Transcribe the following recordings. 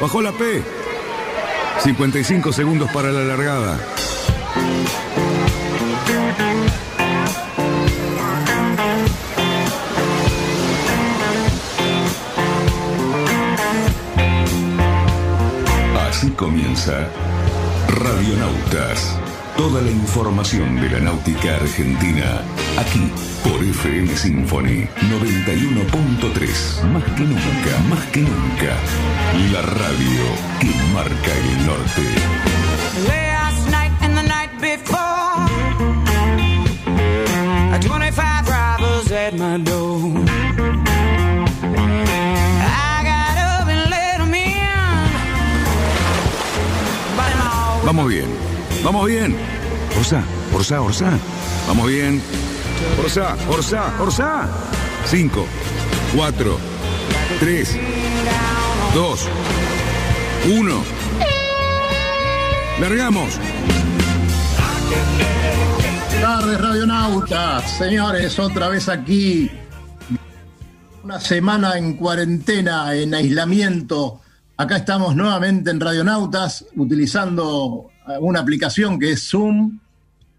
Bajó la P. 55 segundos para la largada. Así comienza Radionautas. Toda la información de la náutica argentina aquí por FM Symphony 91.3. Más que nunca, más que nunca. La radio que marca el norte. Last night and the night before, 25 robbers at my door. I got up and let 'em Vamos bien, vamos bien. Orsa, Orsa, Orsa. Vamos bien. Orsa, Orsa, Orsa. 5, 4, 3, 2, 1. Largamos. tardes, radionautas. Señores, otra vez aquí. Una semana en cuarentena, en aislamiento. Acá estamos nuevamente en Radionautas, utilizando una aplicación que es Zoom.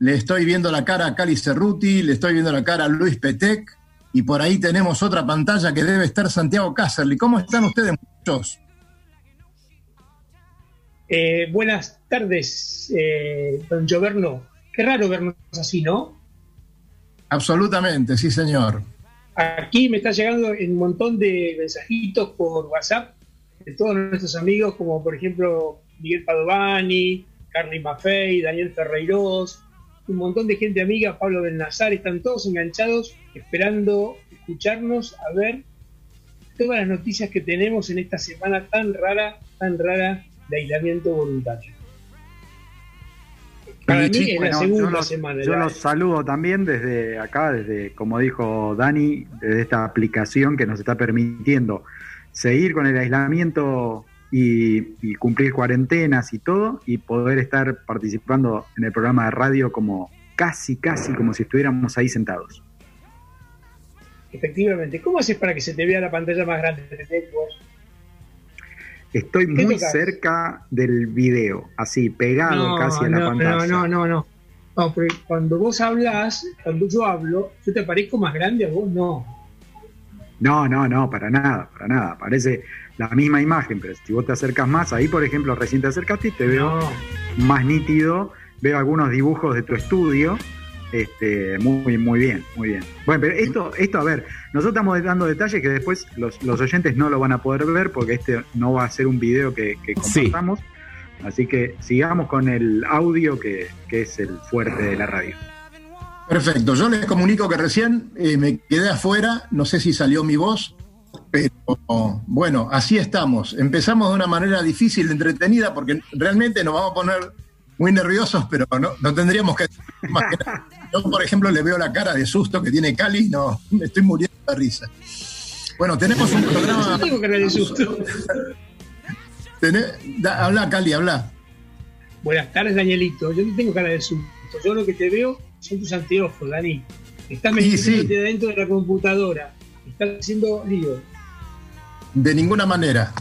Le estoy viendo la cara a Cali Cerruti, le estoy viendo la cara a Luis Petec. Y por ahí tenemos otra pantalla que debe estar Santiago Cácerly. ¿Cómo están ustedes, muchachos? Eh, buenas tardes, eh, don Gioverno. Qué raro vernos así, ¿no? Absolutamente, sí, señor. Aquí me está llegando un montón de mensajitos por WhatsApp de todos nuestros amigos, como por ejemplo Miguel Padovani, Carly Maffei, Daniel Ferreiros, un montón de gente amiga, Pablo del Nazar, están todos enganchados esperando escucharnos a ver todas las noticias que tenemos en esta semana tan rara, tan rara de aislamiento voluntario. Para mí es la segunda yo los, semana. yo los saludo también desde acá, desde, como dijo Dani, desde esta aplicación que nos está permitiendo seguir con el aislamiento y, y cumplir cuarentenas y todo, y poder estar participando en el programa de radio como casi, casi como si estuviéramos ahí sentados. Efectivamente. ¿Cómo haces para que se te vea la pantalla más grande tenés vos? Estoy ¿Qué muy tocas? cerca del video, así, pegado casi a la no, pantalla. No, no, no, no. No, cuando vos hablas, cuando yo hablo, yo te parezco más grande a vos, no. No, no, no, para nada, para nada. Parece la misma imagen, pero si vos te acercas más, ahí por ejemplo recién te acercaste y te veo No. más nítido, veo algunos dibujos de tu estudio. Este, muy, muy bien, muy bien. Bueno, pero esto, esto, a ver, nosotros estamos dando detalles que después los, los oyentes no lo van a poder ver porque este no va a ser un video que, que Sí. compartamos. Así que sigamos con el audio que, que es el fuerte de la radio. Perfecto, yo les comunico que recién eh, me quedé afuera, no sé si salió mi voz, pero bueno, así estamos. Empezamos de una manera difícil, entretenida, porque realmente nos vamos a poner muy nerviosos, pero no, no tendríamos que... más que nada. Yo, por ejemplo, le veo la cara de susto que tiene Cali, no, me estoy muriendo de risa. Bueno, tenemos un programa... Tengo cara de susto. Da- habla, Cali, habla. Buenas tardes, Danielito. Yo no tengo cara de susto. Yo lo que te veo son tus anteojos, Dani. Estás Sí, metiéndote sí. dentro de la computadora. Estás haciendo lío. De ninguna manera.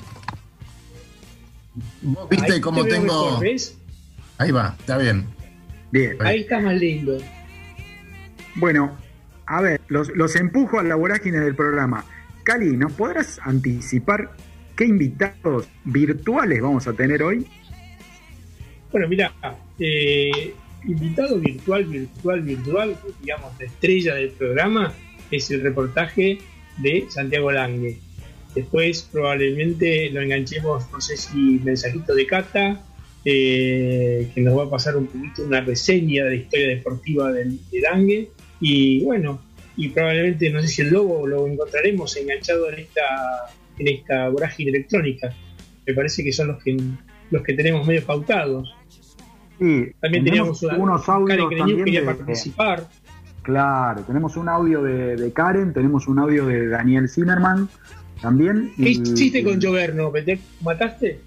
Vos viste Ahí cómo te tengo... mejor, ¿ves? Ahí va, está bien. Bien. Ahí estás más lindo. Bueno, a ver, los, los empujo a la vorágine del programa. Cali, ¿nos podrás anticipar qué invitados virtuales vamos a tener hoy? Bueno, mira, eh, invitado virtual, virtual, virtual, digamos, la estrella del programa es el reportaje de Santiago Lange. Después probablemente lo enganchemos, no sé si mensajito de Cata, eh, que nos va a pasar un poquito una reseña de la historia deportiva del- de Lange. Y bueno, y probablemente, no sé si el logo lo encontraremos enganchado en esta, en esta vorágine electrónica. Me parece que son los que, los que tenemos medio pautados. Sí, También teníamos una, unos Karen audios Kreñuk también quería de- participar. Claro, tenemos un audio de, de Karen, tenemos un audio de Daniel Zimmerman también. ¿Qué y- hiciste con? ¿Petec? ¿Mataste?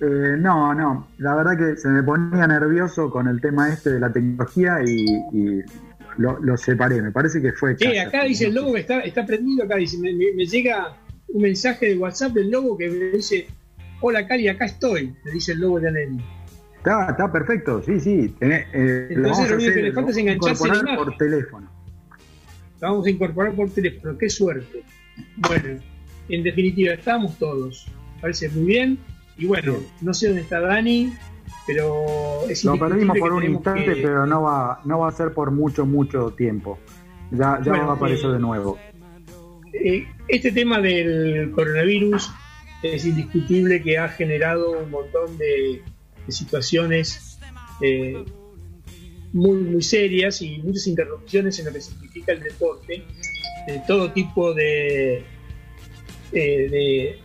Eh, no, no, la verdad que se me ponía nervioso con el tema este de la tecnología y, y lo, lo separé, me parece que fue... Sí, acá dice el no logo que está, está prendido. Acá dice: me, me- me llega un mensaje de WhatsApp del logo que me dice: hola Cari, acá estoy, le dice el lobo de Aleni. Está, está perfecto, sí, sí. eh, Entonces lo, único que le falta es engancharse por teléfono. Vamos a incorporar por teléfono, qué suerte. Bueno, en definitiva, estamos todos. Parece muy bien. Y bueno, no sé dónde está Dani, pero es Lo perdimos por un instante, pero no va, no va a ser por mucho, mucho tiempo. Ya, ya va a aparecer de nuevo. Eh, este tema del coronavirus es indiscutible que ha generado un montón de, situaciones eh, muy, muy serias y muchas interrupciones en lo que significa el deporte, de todo tipo de, eh,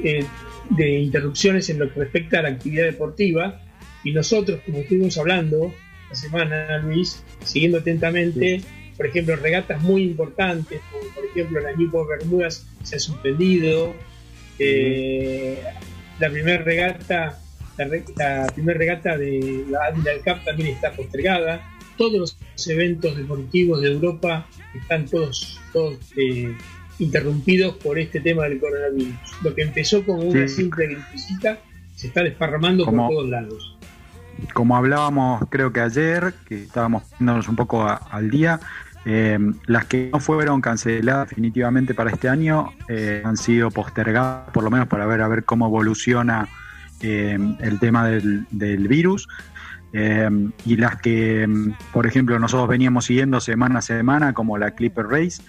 de, de interrupciones en lo que respecta a la actividad deportiva. Y nosotros, como estuvimos hablando la semana, Luis, siguiendo atentamente, por ejemplo, regatas muy importantes, como por ejemplo la Newport Bermudas se ha suspendido, eh, la primera regata, la, primera regata de la Admiral Cup también está postergada, todos los eventos deportivos de Europa están todos, todos eh, interrumpidos por este tema del coronavirus. Lo que empezó como una simple gripecita se está desparramando por todos lados. Como hablábamos creo que ayer, que estábamos poniéndonos un poco al día, eh, las que no fueron canceladas definitivamente para este año eh, han sido postergadas, por lo menos para ver a ver cómo evoluciona eh, el tema del, virus. y las que, por ejemplo, nosotros veníamos siguiendo semana a semana, como la Clipper Race,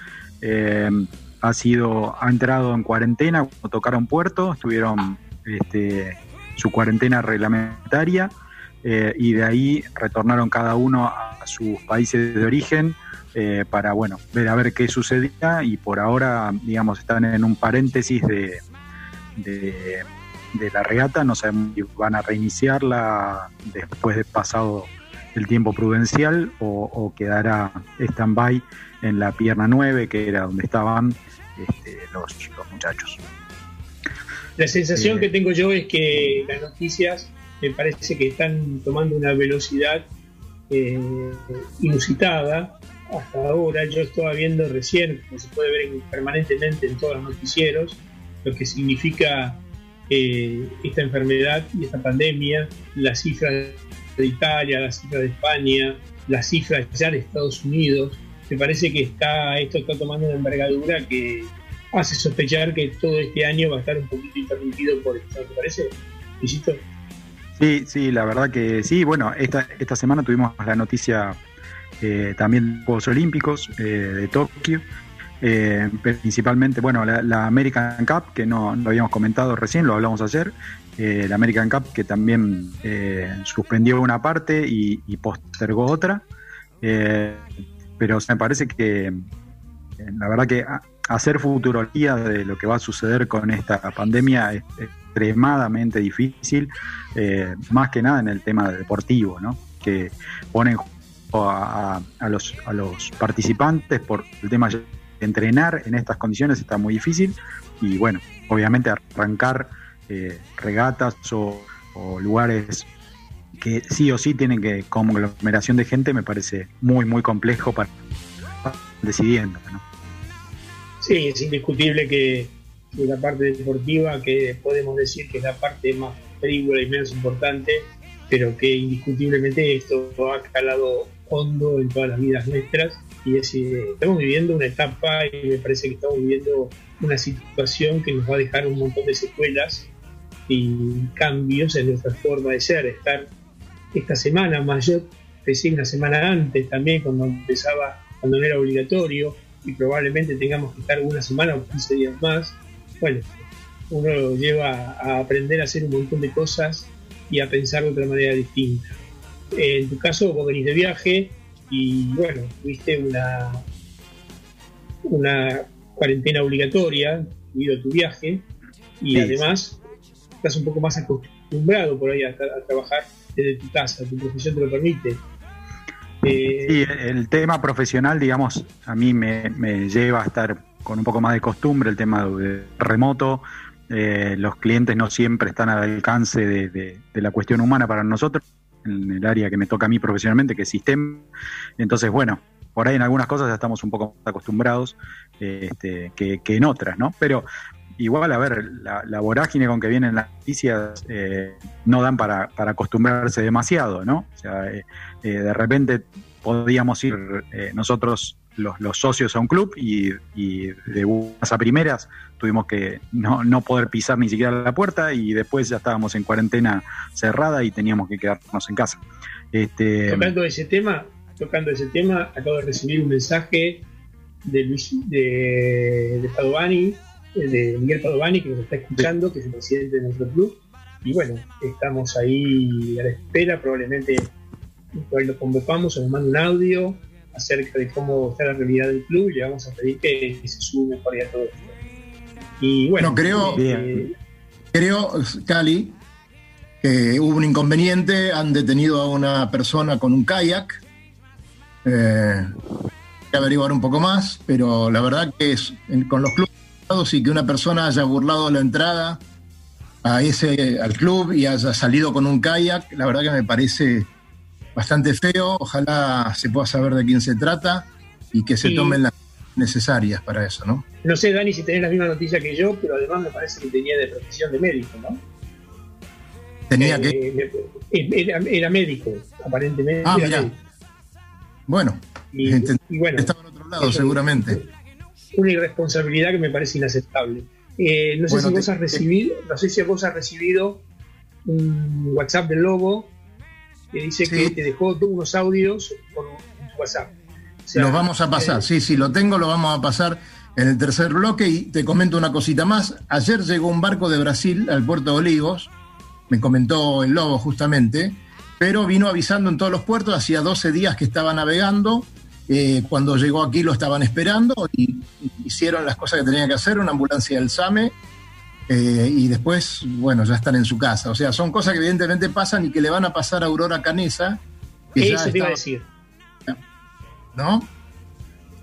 ha sido, ha entrado en cuarentena tocaron puerto, estuvieron este, su cuarentena reglamentaria y de ahí retornaron cada uno a sus países de origen eh, para bueno ver a ver qué sucedía y por ahora digamos están en un paréntesis de, la regata no sabemos si van a reiniciarla después de pasado el tiempo prudencial o, quedará stand-by en la pierna 9 que era donde estaban este, los, muchachos. La sensación eh, que tengo yo es que las noticias me parece que están tomando una velocidad eh, inusitada hasta ahora. Yo estaba viendo recién, como se puede ver permanentemente en todos los noticieros, lo que significa eh, esta enfermedad y esta pandemia, las cifras de Italia, las cifras de España, las cifras ya de Estados Unidos. Me parece que está esto está tomando una envergadura que hace sospechar que todo este año va a estar un poquito interrumpido por esto. ¿Te parece, Sí, sí, la verdad que sí. Bueno, esta, esta semana tuvimos la noticia eh, también Juegos Olímpicos eh, de Tokio, eh, principalmente, bueno, la, American Cup, que no lo habíamos comentado recién, lo hablamos ayer, la American Cup que también suspendió una parte y, postergó otra, pero me parece que la verdad que hacer futurología de lo que va a suceder con esta pandemia es extremadamente difícil, más que nada en el tema deportivo, ¿no? que ponen a, los, a los participantes por el tema entrenar en estas condiciones está muy difícil y bueno, obviamente arrancar eh, regatas o, lugares que sí o sí tienen que, como aglomeración de gente, me parece muy, muy complejo para, decidiendo. ¿no? Sí, es indiscutible que, la parte deportiva, que podemos decir que es la parte más frívola y menos importante, pero que indiscutiblemente esto ha calado hondo en todas las vidas nuestras y es, eh, estamos viviendo una etapa y me parece que estamos viviendo una situación que nos va a dejar un montón de secuelas y cambios en nuestra forma de ser. Estar esta semana, yo empecé una semana antes también, cuando empezaba, cuando no era obligatorio, y probablemente tengamos que estar una semana o 15 días más. Bueno, uno lo lleva a aprender a hacer un montón de cosas y a pensar de otra manera distinta en tu caso, vos venís de viaje y bueno, tuviste una, una cuarentena obligatoria debido a tu viaje y además estás un poco más acostumbrado por ahí a, trabajar desde tu casa, tu profesión te lo permite. Eh, sí, el tema profesional, digamos, a mí me, lleva a estar con un poco más de costumbre, el tema de remoto, eh, los clientes no siempre están al alcance de, la cuestión humana para nosotros, en el área que me toca a mí profesionalmente, que es sistema. Entonces, bueno, por ahí en algunas cosas ya estamos un poco más acostumbrados este, que, en otras, ¿no? Pero igual, a ver, la, vorágine con que vienen las noticias eh, no dan para, acostumbrarse demasiado, ¿no? O sea, eh, eh, de repente podíamos ir nosotros los, socios a un club y, de unas a primeras tuvimos que no, no, poder pisar ni siquiera la puerta y después ya estábamos en cuarentena cerrada y teníamos que quedarnos en casa. Este, tocando ese tema, tocando ese tema, acabo de recibir un mensaje de Luis de, de Padovani, eh, de Miguel Padovani, que nos está escuchando, que es el presidente de nuestro club. Y bueno, estamos ahí a la espera, probablemente lo convocamos o nos manda un audio acerca de cómo está la realidad del club y le vamos a pedir que, se sume mejor a todo esto. Y bueno, creo, eh, creo, Cali, que hubo un inconveniente, han detenido a una persona con un kayak. Eh, que averiguar un poco más, pero la verdad que es con los clubes y que una persona haya burlado la entrada a ese al club y haya salido con un kayak, la verdad que me parece bastante feo. Ojalá se pueda saber de quién se trata y que se tomen las necesarias para eso, ¿no? No sé, Dani, si tenés la misma noticia que yo, pero además me parece que tenía de profesión de médico, ¿no? Tenía eh, que. Eh, era, médico, aparentemente. Ah, mira. Bueno, y, bueno, estaba en otro lado, seguramente. Una irresponsabilidad que me parece inaceptable. Eh, no sé si vos has recibido, no sé si vos has recibido un WhatsApp del Lobo que dice que te dejó unos audios por WhatsApp. los vamos a pasar, sí, sí, lo tengo, lo vamos a pasar en el tercer bloque y te comento una cosita más. Ayer llegó un barco de Brasil al puerto de Olivos, me comentó el Lobo justamente, pero vino avisando en todos los puertos, hacía 12 días que estaba navegando, eh, cuando llegó aquí lo estaban esperando y hicieron las cosas que tenían que hacer, una ambulancia del SAME, eh, y después, bueno, ya están en su casa. O sea, son cosas que evidentemente pasan y que le van a pasar a Aurora Canesa. Eso te iba a decir. ¿No?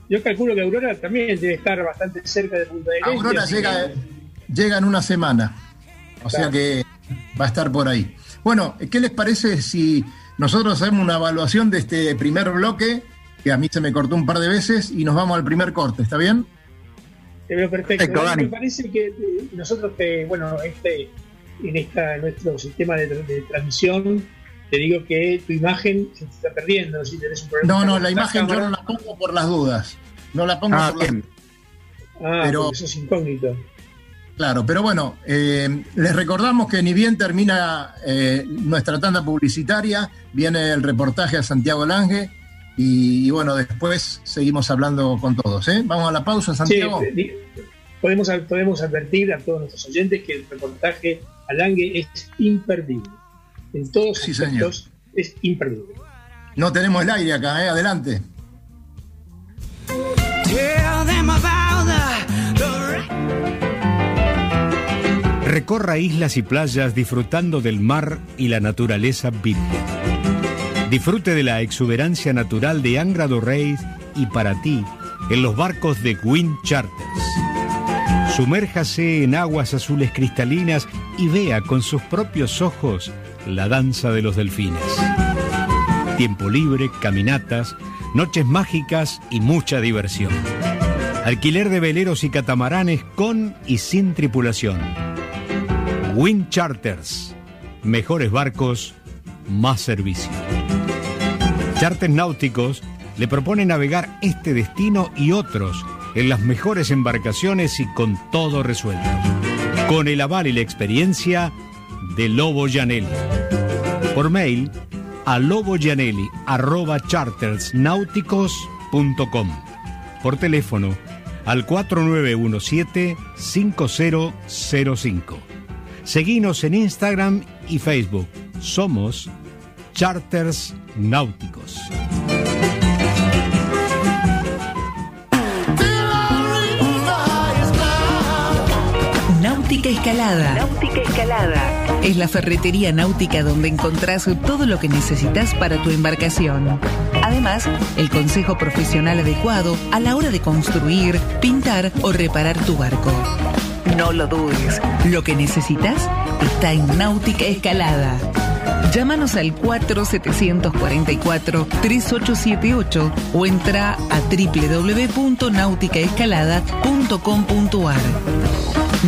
Yo calculo que Aurora también debe estar bastante cerca de Punta del Este. Aurora llega, llega en una semana. O sea que va a estar por ahí. Bueno, ¿qué les parece si nosotros hacemos una evaluación de este primer bloque, que a mí se me cortó un par de veces, y nos vamos al primer corte? ¿Está bien? Te veo perfecto. Me parece que eh, nosotros, bueno, este, en esta nuestro sistema de, transmisión, te digo que tu imagen se está perdiendo. Si tenés un problema no, no, la imagen yo no la pongo por las dudas. No la pongo ah, por las dudas. Ah, pero eso es incógnito. Claro, pero bueno, eh, les recordamos que ni bien termina eh, nuestra tanda publicitaria, viene el reportaje a Santiago Lange y, bueno, después seguimos hablando con todos. ¿eh? Vamos a la pausa, Santiago. Sí, podemos, podemos advertir a todos nuestros oyentes que el reportaje a Lange es imperdible. En todos sí, aspectos es imperdible. No tenemos el aire acá, ¿eh? adelante. Recorra islas y playas disfrutando del mar y la naturaleza virgen. Disfrute de la exuberancia natural de Angra do Reis y para ti en los barcos de Wind Charters. Sumérjase en aguas azules cristalinas y vea con sus propios ojos la danza de los delfines. Tiempo libre, caminatas, noches mágicas y mucha diversión. Alquiler de veleros y catamaranes con y sin tripulación. Wind Charters. Mejores barcos, más servicio. Charters náuticos le propone navegar este destino y otros en las mejores embarcaciones y con todo resuelto. Con el aval y la experiencia de Lobo Gianelli. Por mail a lobogianelli.chartersnáuticos.com. Por teléfono al 4917-5005. Seguinos en Instagram y Facebook. Somos Charters Náuticos. Náutica Escalada. Náutica Escalada. Es la ferretería náutica donde encontrás todo lo que necesitas para tu embarcación. Además, el consejo profesional adecuado a la hora de construir, pintar o reparar tu barco. No lo dudes, lo que necesitas está en Náutica Escalada. Llámanos al 4744-3878 o entra a www.nauticaescalada.com.ar.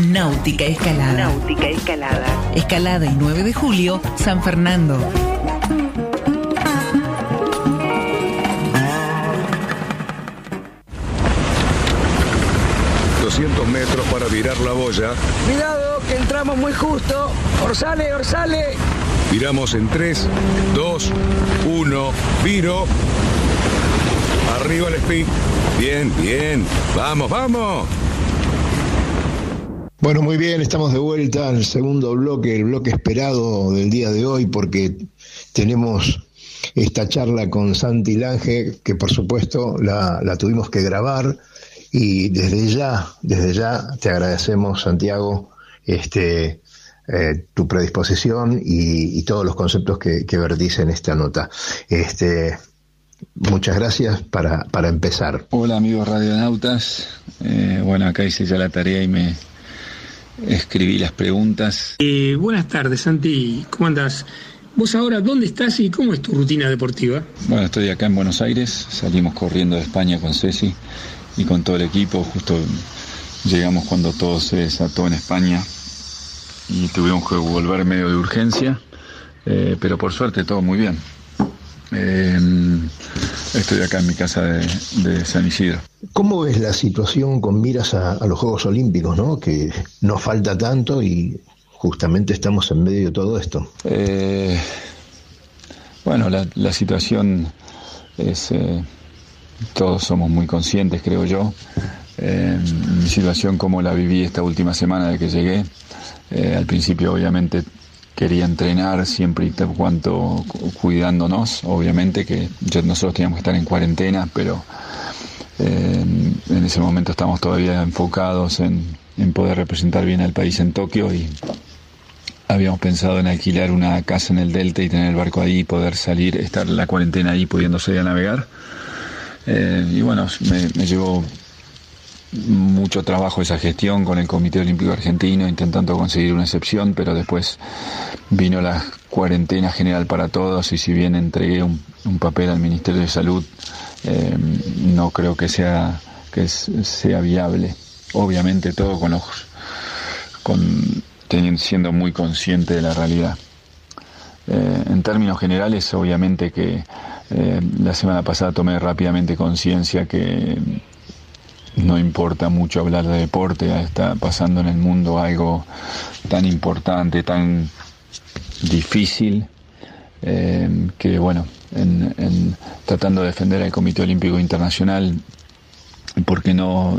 Náutica Escalada. Náutica Escalada. Escalada y 9 de julio, San Fernando. 200 metros para virar la boya. Cuidado, que entramos muy justo. Orsale, orsale. Viramos en 3, 2, 1, viro. Arriba el speed. Bien, bien. Vamos, vamos. Bueno, muy bien, estamos de vuelta al segundo bloque, el bloque esperado del día de hoy, porque tenemos esta charla con Santi Lange, que por supuesto la tuvimos que grabar, y desde ya, desde ya te agradecemos, Santiago, este, eh, tu predisposición y, y, todos los conceptos que, que vertís en esta nota. Este, muchas gracias para, para empezar. Hola amigos radionautas, eh, bueno, acá hice ya la tarea y me escribí las preguntas. Eh, buenas tardes, Santi, ¿cómo andas? ¿Vos ahora dónde estás y cómo es tu rutina deportiva? Bueno, estoy acá en Buenos Aires, salimos corriendo de España con Ceci y con todo el equipo. Justo llegamos cuando todo se desató en España y tuvimos que volver medio de urgencia, eh, pero por suerte todo muy bien. Eh, estoy acá en mi casa de, de, San Isidro. ¿Cómo ves la situación con miras a, a, los Juegos Olímpicos, ¿no? que nos falta tanto y justamente estamos en medio de todo esto? Eh, bueno, la, la, situación es eh, todos somos muy conscientes, creo yo. Mi situación como la viví esta última semana de que llegué. Eh, al principio obviamente quería entrenar siempre y cuanto cuidándonos, obviamente que nosotros teníamos que estar en cuarentena, pero eh, en ese momento estamos todavía enfocados en, en poder representar bien al país en Tokio y habíamos pensado en alquilar una casa en el Delta y tener el barco ahí, poder salir, estar la cuarentena ahí pudiendo salir a navegar. Eh, y bueno, me, me, llevó mucho trabajo esa gestión con el Comité Olímpico Argentino, intentando conseguir una excepción, pero después vino la cuarentena general para todos y si bien entregué un, un papel al Ministerio de Salud, eh, no creo que sea, que sea viable. Obviamente todo con los... Con, teniendo, siendo muy consciente de la realidad. Eh, en términos generales, obviamente que eh, la semana pasada tomé rápidamente conciencia que no importa mucho hablar de deporte, está pasando en el mundo algo tan importante, tan difícil, eh, que bueno, en, en, tratando de defender al Comité Olímpico Internacional, porque no,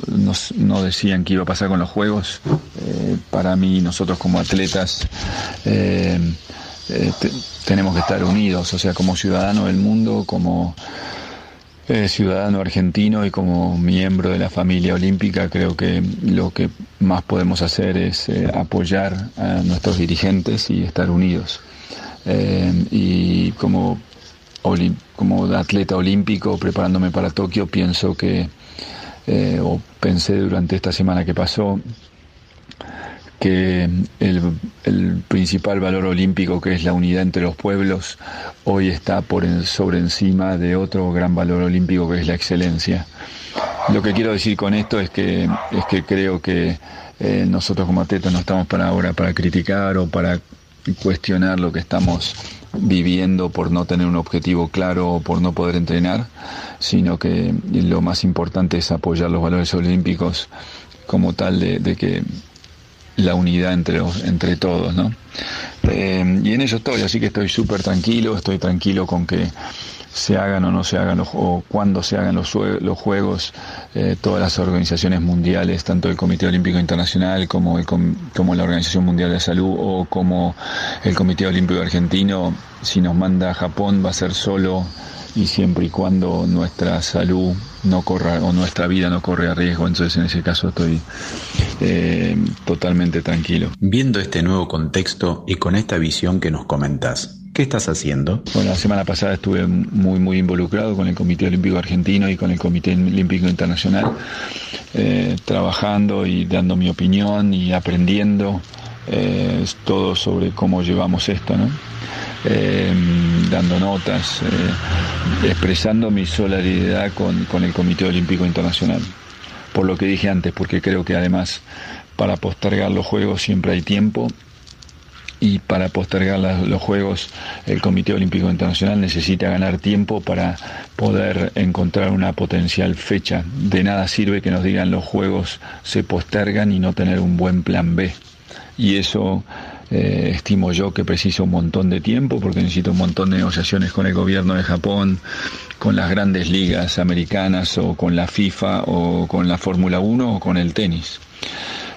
no, decían qué iba a pasar con los Juegos, eh, para mí, nosotros como atletas, eh, te, tenemos que estar unidos, o sea, como ciudadano del mundo, como eh, ciudadano argentino y como miembro de la familia olímpica, creo que lo que más podemos hacer es eh, apoyar a nuestros dirigentes y estar unidos. Eh, y como, como atleta olímpico, preparándome para Tokio, pienso que, o pensé durante esta semana que pasó, que el, principal valor olímpico, que es la unidad entre los pueblos, hoy está por en, sobre encima de otro gran valor olímpico, que es la excelencia. Lo que quiero decir con esto es que, es que creo que eh, nosotros como atletas no estamos para ahora para criticar o para cuestionar lo que estamos viviendo por no tener un objetivo claro o por no poder entrenar, sino que lo más importante es apoyar los valores olímpicos como tal de que la unidad entre, los, entre todos, ¿no? Eh, y en eso estoy, así que estoy súper tranquilo, estoy tranquilo con que se hagan o no se hagan los, o cuando se hagan los, los Juegos, eh, todas las organizaciones mundiales, tanto el Comité Olímpico Internacional como, el, como la Organización Mundial de Salud o como el Comité Olímpico Argentino, si nos manda a Japón va a ser solo y siempre y cuando nuestra salud no corra o nuestra vida no corre a riesgo, entonces en ese caso estoy eh, totalmente tranquilo. Viendo este nuevo contexto y con esta visión que nos comentas, ¿qué estás haciendo? Bueno, la semana pasada estuve muy muy involucrado con el Comité Olímpico Argentino y con el Comité Olímpico Internacional, eh, trabajando y dando mi opinión y aprendiendo eh, todo sobre cómo llevamos esto, ¿no? Eh, dando notas, eh, expresando mi solidaridad con, con, el Comité Olímpico Internacional. Por lo que dije antes, porque creo que además para postergar los juegos siempre hay tiempo y para postergar los Juegos el Comité Olímpico Internacional necesita ganar tiempo para poder encontrar una potencial fecha. De nada sirve que nos digan los Juegos se postergan y no tener un buen plan B. Y eso eh, estimo yo que precisa un montón de tiempo porque necesito un montón de negociaciones con el gobierno de Japón, con las grandes ligas americanas o con la FIFA o con la Fórmula 1 o con el tenis.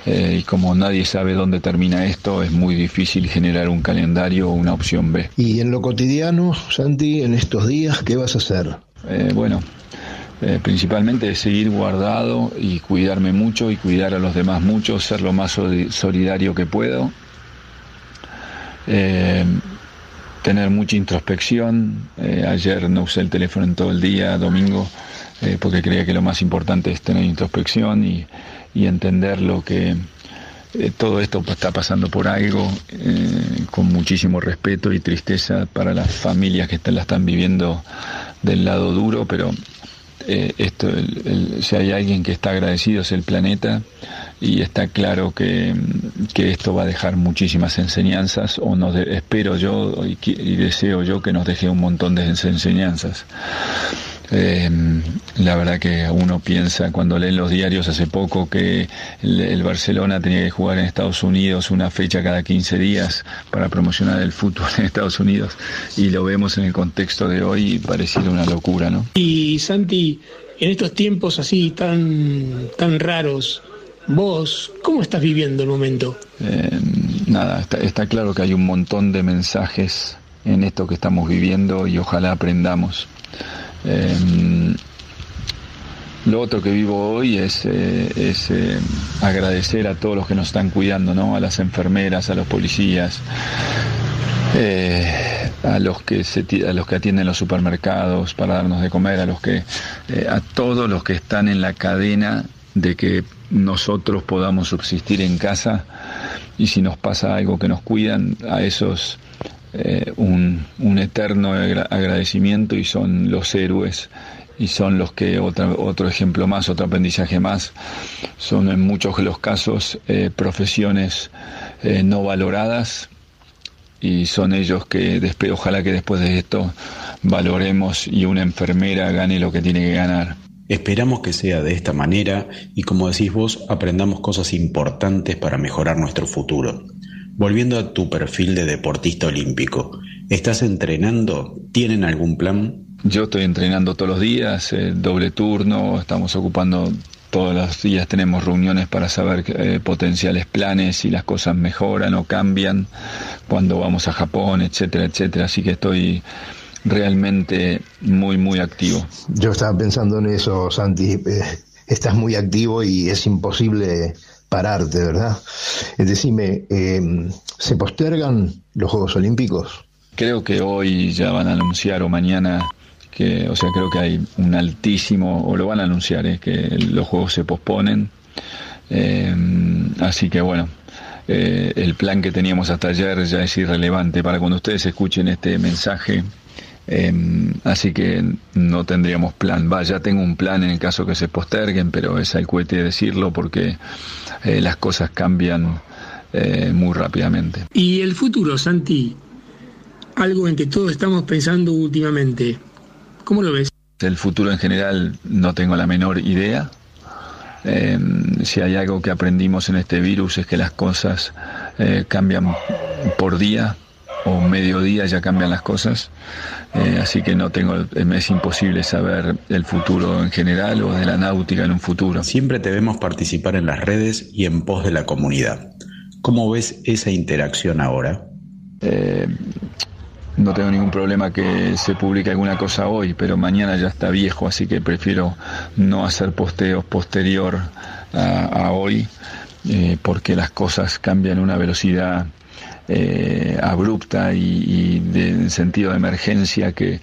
Eh, y como nadie sabe dónde termina esto, es muy difícil generar un calendario o una opción B. Y en lo cotidiano, Santi, en estos días, ¿qué vas a hacer? Eh, bueno, eh, principalmente seguir guardado y cuidarme mucho y cuidar a los demás mucho, ser lo más solidario que puedo. tener mucha introspección. ayer no usé el teléfono en todo el día, domingo, porque creía que lo más importante es tener introspección y, y entender lo que eh, todo esto está pasando por algo, eh, con muchísimo respeto y tristeza para las familias que la están viviendo del lado duro, pero eh, esto, si hay alguien que está agradecido es el planeta y está claro que, esto va a dejar muchísimas enseñanzas o nos espero yo y, y deseo yo que nos deje un montón de enseñanzas. Eh, la verdad que uno piensa cuando lee los diarios hace poco que el, Barcelona tenía que jugar en Estados Unidos una fecha cada 15 días para promocionar el fútbol en Estados Unidos y lo vemos en el contexto de hoy y pareciera una locura, ¿no? Y Santi, en estos tiempos así tan, tan raros, vos, ¿cómo estás viviendo el momento? Eh, nada, está, está claro que hay un montón de mensajes en esto que estamos viviendo y ojalá aprendamos. Em, lo otro que vivo hoy es, eh, es eh, agradecer a todos los que nos están cuidando, ¿no? a las enfermeras, a los policías, eh, a los que se, a los que atienden los supermercados para darnos de comer, a los que a todos los que están en la cadena de que nosotros podamos subsistir en casa y si nos pasa algo que nos cuidan, a esos eh, un, eterno agradecimiento y son los héroes y son los que, otra, otro ejemplo más, otro aprendizaje más, son en muchos de los casos eh, profesiones eh, no valoradas y son ellos que después, ojalá que después de esto valoremos y una enfermera gane lo que tiene que ganar. Esperamos que sea de esta manera y como decís vos, aprendamos cosas importantes para mejorar nuestro futuro. Volviendo a tu perfil de deportista olímpico, ¿estás entrenando? ¿Tienen algún plan? Yo estoy entrenando todos los días, eh, doble turno, estamos ocupando todos los días, tenemos reuniones para saber eh, potenciales planes, si las cosas mejoran o cambian, cuando vamos a Japón, etcétera, etcétera. Así que estoy realmente muy, muy activo. Yo estaba pensando en eso, Santi. Eh, estás muy activo y es imposible pararte, ¿verdad? Es decir, em, ¿se postergan los Juegos Olímpicos? Creo que hoy ya van a anunciar o mañana que, o sea, creo que hay un altísimo, o lo van a anunciar, es que los Juegos se posponen. Em, así que bueno, eh, el plan que teníamos hasta ayer ya es irrelevante. Para cuando ustedes escuchen este mensaje, Em, así que no tendríamos plan. Va, ya tengo un plan en el caso que se posterguen, pero es al cohete decirlo porque eh, las cosas cambian eh, muy rápidamente. ¿Y el futuro, Santi? Algo en que todos estamos pensando últimamente. ¿Cómo lo ves? El futuro en general no tengo la menor idea. Em, si hay algo que aprendimos en este virus es que las cosas eh, cambian por día, o mediodía ya cambian las cosas, eh, así que no tengo, es imposible saber el futuro en general o de la náutica en un futuro. Siempre te vemos participar en las redes y en pos de la comunidad. ¿Cómo ves esa interacción ahora? Eh, no tengo ningún problema que se publique alguna cosa hoy, pero mañana ya está viejo, así que prefiero no hacer posteos posterior a, hoy, eh, porque las cosas cambian a una velocidad eh, abrupta y, de sentido de emergencia que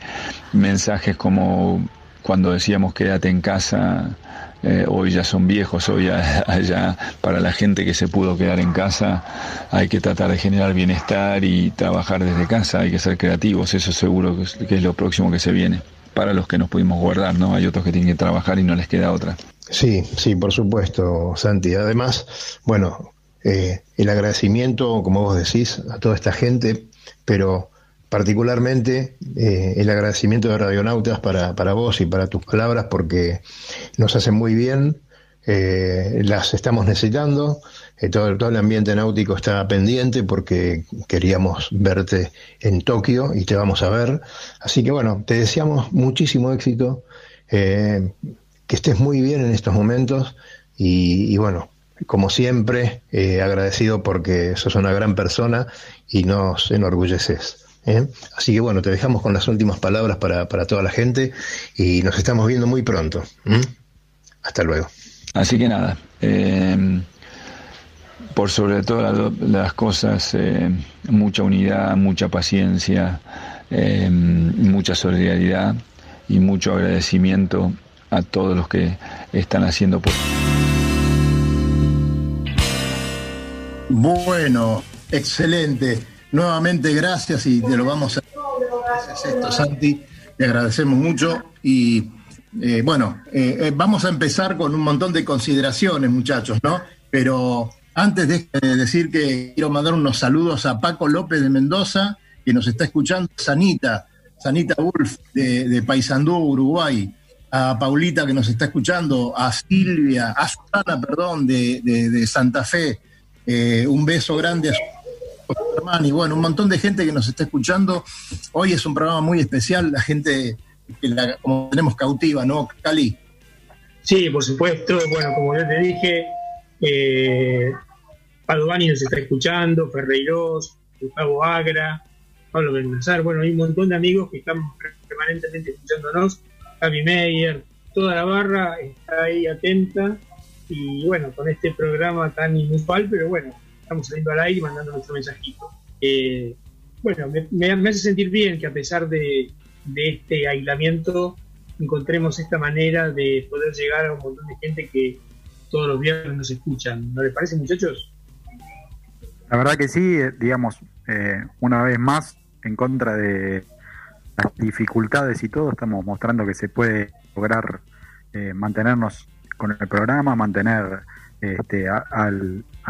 mensajes como cuando decíamos quédate en casa, eh, hoy ya son viejos, hoy ya, para la gente que se pudo quedar en casa hay que tratar de generar bienestar y trabajar desde casa, hay que ser creativos, eso seguro que es lo próximo que se viene. para los que nos pudimos guardar, ¿no? Hay otros que tienen que trabajar y no les queda otra. Sí, sí, por supuesto, Santi. Además, bueno, eh, el agradecimiento, como vos decís, a toda esta gente, pero particularmente eh, el agradecimiento de Radionautas para, para vos y para tus palabras, porque nos hacen muy bien, eh, las estamos necesitando, todo, todo el ambiente náutico está pendiente porque queríamos verte en Tokio y te vamos a ver. Así que bueno, te deseamos muchísimo éxito, que estés muy bien en estos momentos y bueno, como siempre, eh, agradecido porque sos una gran persona y nos enorgulleces. ¿eh? Así que bueno, te dejamos con las últimas palabras para, toda la gente y nos estamos viendo muy pronto. Hasta luego. Así que nada, em, por sobre todas las cosas, em, mucha unidad, mucha paciencia, em, mucha solidaridad y mucho agradecimiento a todos los que están haciendo por... Bueno, excelente. Nuevamente gracias y te lo vamos a gracias esto, Santi. Te agradecemos mucho y eh, bueno, eh, eh, vamos a empezar con un montón de consideraciones, muchachos, ¿no? Pero antes de decir que quiero mandar unos saludos a Paco López de Mendoza, que nos está escuchando, Sanita, Sanita Wolf de, de Paysandú, Uruguay, a Paulita que nos está escuchando, a Silvia, a Susana, perdón, de Santa Fe, eh, un beso grande a su hermano y bueno, un montón de gente que nos está escuchando. Hoy es un programa muy especial, la gente que la, como tenemos cautiva, ¿no, Cali? Sí, por supuesto. Bueno, como ya te dije, eh, Padovani nos está escuchando, Ferreiros, Gustavo Agra, Pablo Bernazar. Bueno, hay un montón de amigos que están permanentemente escuchándonos. Javi Meyer, toda la barra está ahí atenta y bueno, con este programa tan inusual, pero bueno, estamos saliendo al aire y mandando nuestro mensajito. Eh, bueno, me, hace sentir bien que a pesar de, este aislamiento encontremos esta manera de poder llegar a un montón de gente que todos los viernes nos escuchan. ¿No les parece, muchachos? La verdad que sí, eh, digamos, eh, una vez más, en contra de las dificultades y todo, estamos mostrando que se puede lograr mantenernos con el programa, mantener este, a,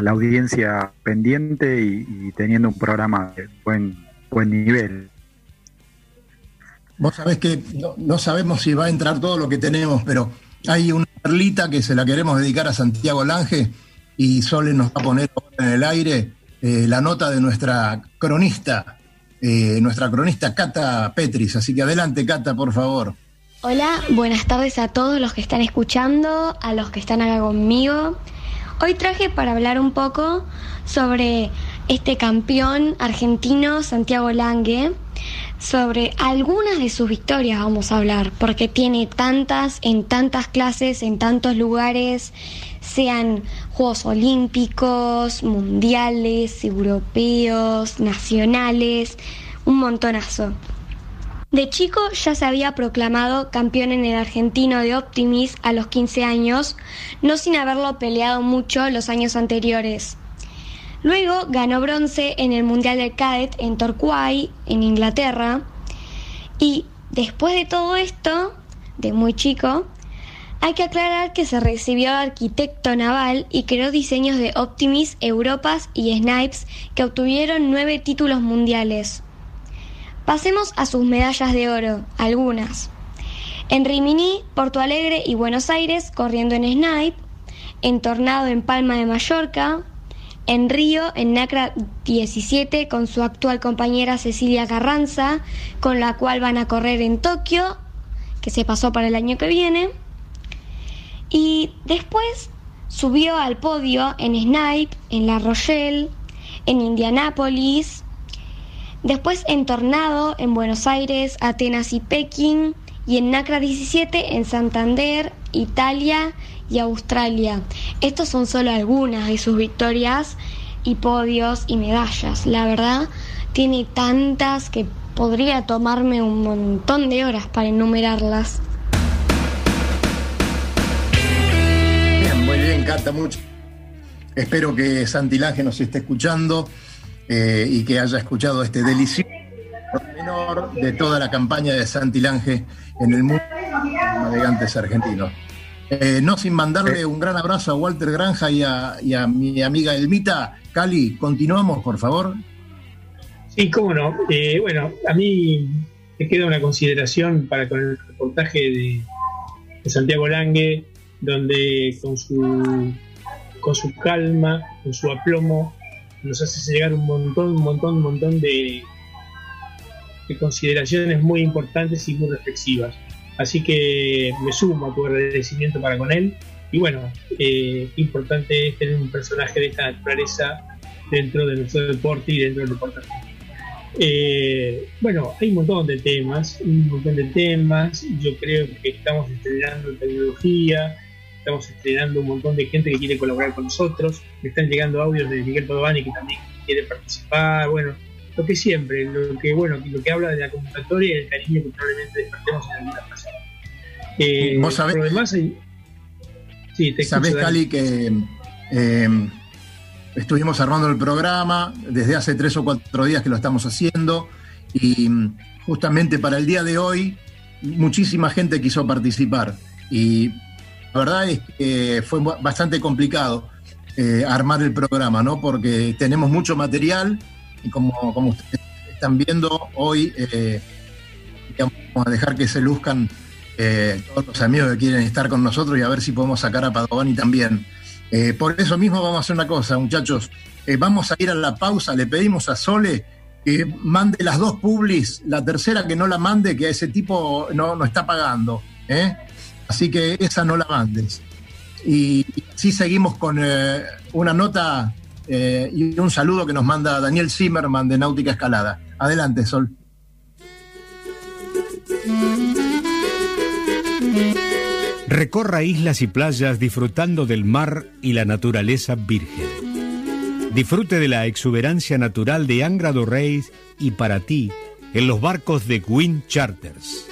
la audiencia pendiente y, teniendo un programa de buen, buen nivel. Vos sabés que no, sabemos si va a entrar todo lo que tenemos, pero hay una perlita que se la queremos dedicar a Santiago Lange y Sole nos va a poner en el aire eh, la nota de nuestra cronista, eh, nuestra cronista Cata Petris. Así que adelante, Cata, por favor. Hola, buenas tardes a todos los que están escuchando, a los que están acá conmigo. Hoy traje para hablar un poco sobre este campeón argentino Santiago Lange, sobre algunas de sus victorias vamos a hablar, porque tiene tantas, en tantas clases, en tantos lugares, sean Juegos Olímpicos, Mundiales, Europeos, Nacionales, un montonazo. De chico ya se había proclamado campeón en el argentino de Optimis a los 15 años, no sin haberlo peleado mucho los años anteriores. Luego ganó bronce en el Mundial del Cadet en Torquay, en Inglaterra. Y después de todo esto, de muy chico, hay que aclarar que se recibió arquitecto naval y creó diseños de Optimis, Europas y Snipes que obtuvieron nueve títulos mundiales. Pasemos a sus medallas de oro, algunas. En Rimini, Porto Alegre y Buenos Aires corriendo en Snipe, en Tornado en Palma de Mallorca, en Río en Nacra 17 con su actual compañera Cecilia Carranza, con la cual van a correr en Tokio, que se pasó para el año que viene. Y después subió al podio en Snipe, en La Rochelle, en Indianápolis, Después en Tornado, en Buenos Aires, Atenas y Pekín. Y en NACRA 17, en Santander, Italia y Australia. Estos son solo algunas de sus victorias y podios y medallas. La verdad, tiene tantas que podría tomarme un montón de horas para enumerarlas. Bien, muy bien, Cata, mucho. Espero que Santilaje nos esté escuchando. Eh, y que haya escuchado este delicioso menor de toda la campaña de Santilange en el mundo de navegantes argentinos. Eh, no sin mandarle un gran abrazo a Walter Granja y a, y a mi amiga Elmita. Cali, continuamos, por favor. Sí, cómo no. Eh, bueno, a mí me queda una consideración para con el reportaje de, de Santiago Lange, donde con su, con su calma, con su aplomo, nos hace llegar un montón, un montón, un montón de, de consideraciones muy importantes y muy reflexivas. Así que me sumo a tu agradecimiento para con él. Y bueno, eh, importante es tener un personaje de esta naturaleza dentro de nuestro deporte y dentro del deporte. Eh, bueno, hay un montón de temas, un montón de temas. Yo creo que estamos estrenando tecnología, estamos estrenando un montón de gente que quiere colaborar con nosotros. Me están llegando audios de Miguel Padovani que también quiere participar. Bueno, lo que siempre, lo que bueno, lo que habla de la convocatoria y el cariño que probablemente despertemos en alguna persona. Eh, Vos sabés, por lo demás, hay... sí, te sabés escucho, Cali, que eh, estuvimos armando el programa desde hace tres o cuatro días que lo estamos haciendo y mm, justamente para el día de hoy muchísima gente quiso participar y la verdad es que fue bastante complicado eh, armar el programa, ¿no? Porque tenemos mucho material y como, como ustedes están viendo hoy, eh, vamos a dejar que se luzcan eh, todos los amigos que quieren estar con nosotros y a ver si podemos sacar a Padovani también. Por eso mismo vamos a hacer una cosa, muchachos. Vamos a ir a la pausa, le pedimos a Sole que mande las dos publis, la tercera que no la mande, que a ese tipo no, no está pagando. ¿eh? Así que esa no la mandes. Y sí seguimos con eh, una nota eh, y un saludo que nos manda Daniel Zimmerman de Náutica Escalada. Adelante, Sol. Recorra islas y playas disfrutando del mar y la naturaleza virgen. Disfrute de la exuberancia natural de Angra do Reis y para ti en los barcos de Wind Charters.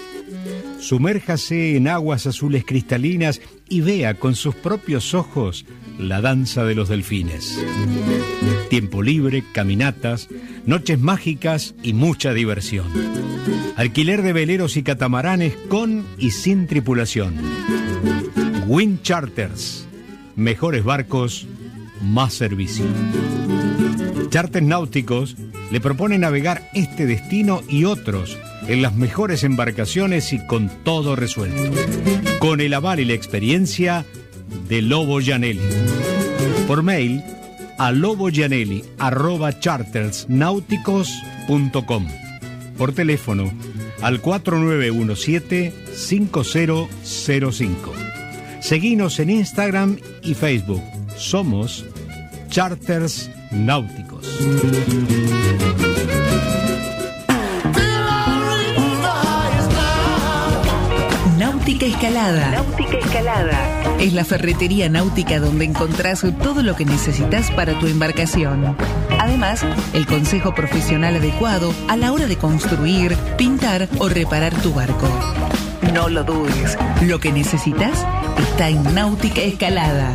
Sumérjase en aguas azules cristalinas y vea con sus propios ojos la danza de los delfines. Tiempo libre, caminatas, noches mágicas y mucha diversión. Alquiler de veleros y catamaranes con y sin tripulación. Wind Charters. Mejores barcos, más servicio. Charters náuticos le propone navegar este destino y otros en las mejores embarcaciones y con todo resuelto. Con el aval y la experiencia de Lobo Gianelli. Por mail a lobogianelli.chartersnáuticos.com. Por teléfono al 4917-5005. Seguinos en Instagram y Facebook. Somos Charters Náuticos. Escalada. Náutica Escalada. Es la ferretería náutica donde encontrás todo lo que necesitas para tu embarcación. Además, el consejo profesional adecuado a la hora de construir, pintar o reparar tu barco. No lo dudes, lo que necesitas está en Náutica Escalada.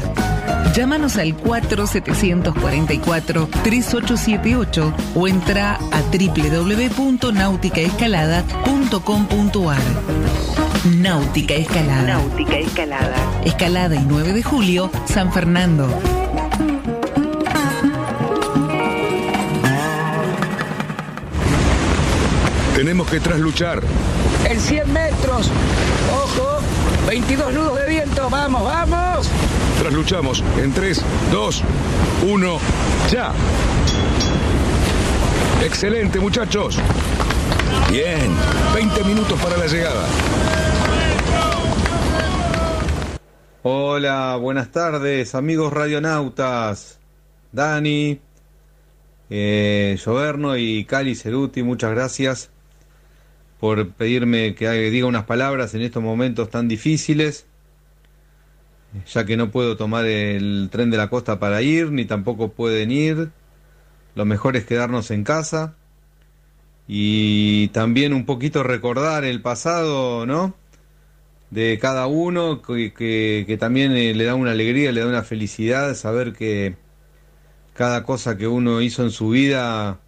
Llámanos al 4744-3878 o entra a www.nauticaescalada.com.ar. Náutica Escalada. Náutica Escalada. Escalada y 9 de julio, San Fernando. Tenemos que trasluchar. En 100 metros. Ojo. 22 nudos de viento. Vamos, vamos. Trasluchamos en 3, 2, 1, ya. Excelente, muchachos. Bien, 20 minutos para la llegada. Hola, buenas tardes, amigos radionautas. Dani, eh, y Cali Ceruti, muchas gracias por pedirme que diga unas palabras en estos momentos tan difíciles, ya que no puedo tomar el tren de la costa para ir, ni tampoco pueden ir. Lo mejor es quedarnos en casa y también un poquito recordar el pasado, ¿no? De cada uno, que, que, también eh, le da una alegría, le da una felicidad saber que cada cosa que uno hizo en su vida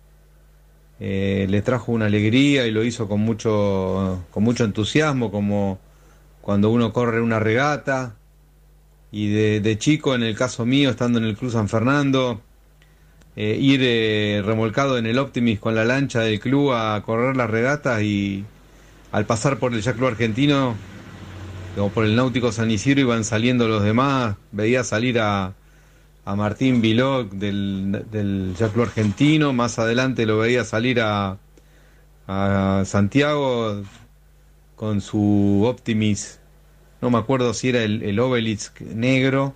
eh, le trajo una alegría y lo hizo con mucho, con mucho entusiasmo, como cuando uno corre una regata. Y de, de chico, en el caso mío, estando en el Club San Fernando, eh, ir eh, remolcado en el Optimis con la lancha del club a correr las regatas y al pasar por el Club argentino o por el Náutico San Isidro iban saliendo los demás, veía salir a, a Martín Viloc del, del argentino, más adelante lo veía salir a, a Santiago con su Optimis, no me acuerdo si era el, el Obelix negro,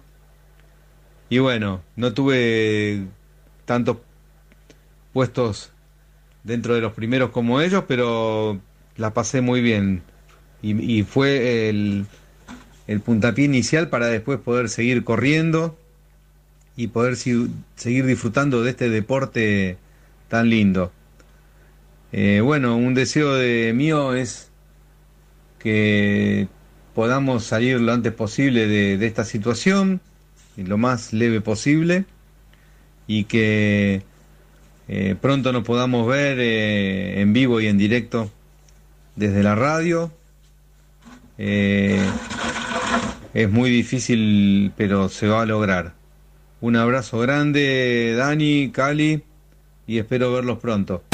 y bueno, no tuve tantos puestos dentro de los primeros como ellos, pero la pasé muy bien. Y, fue el, el, puntapié inicial para después poder seguir corriendo y poder seguir disfrutando de este deporte tan lindo. Eh, bueno, un deseo de mío es que podamos salir lo antes posible de, de esta situación, lo más leve posible y que eh, pronto nos podamos ver eh, en vivo y en directo desde la radio. Eh, es muy difícil, pero se va a lograr. Un abrazo grande, Dani, Cali, y espero verlos pronto.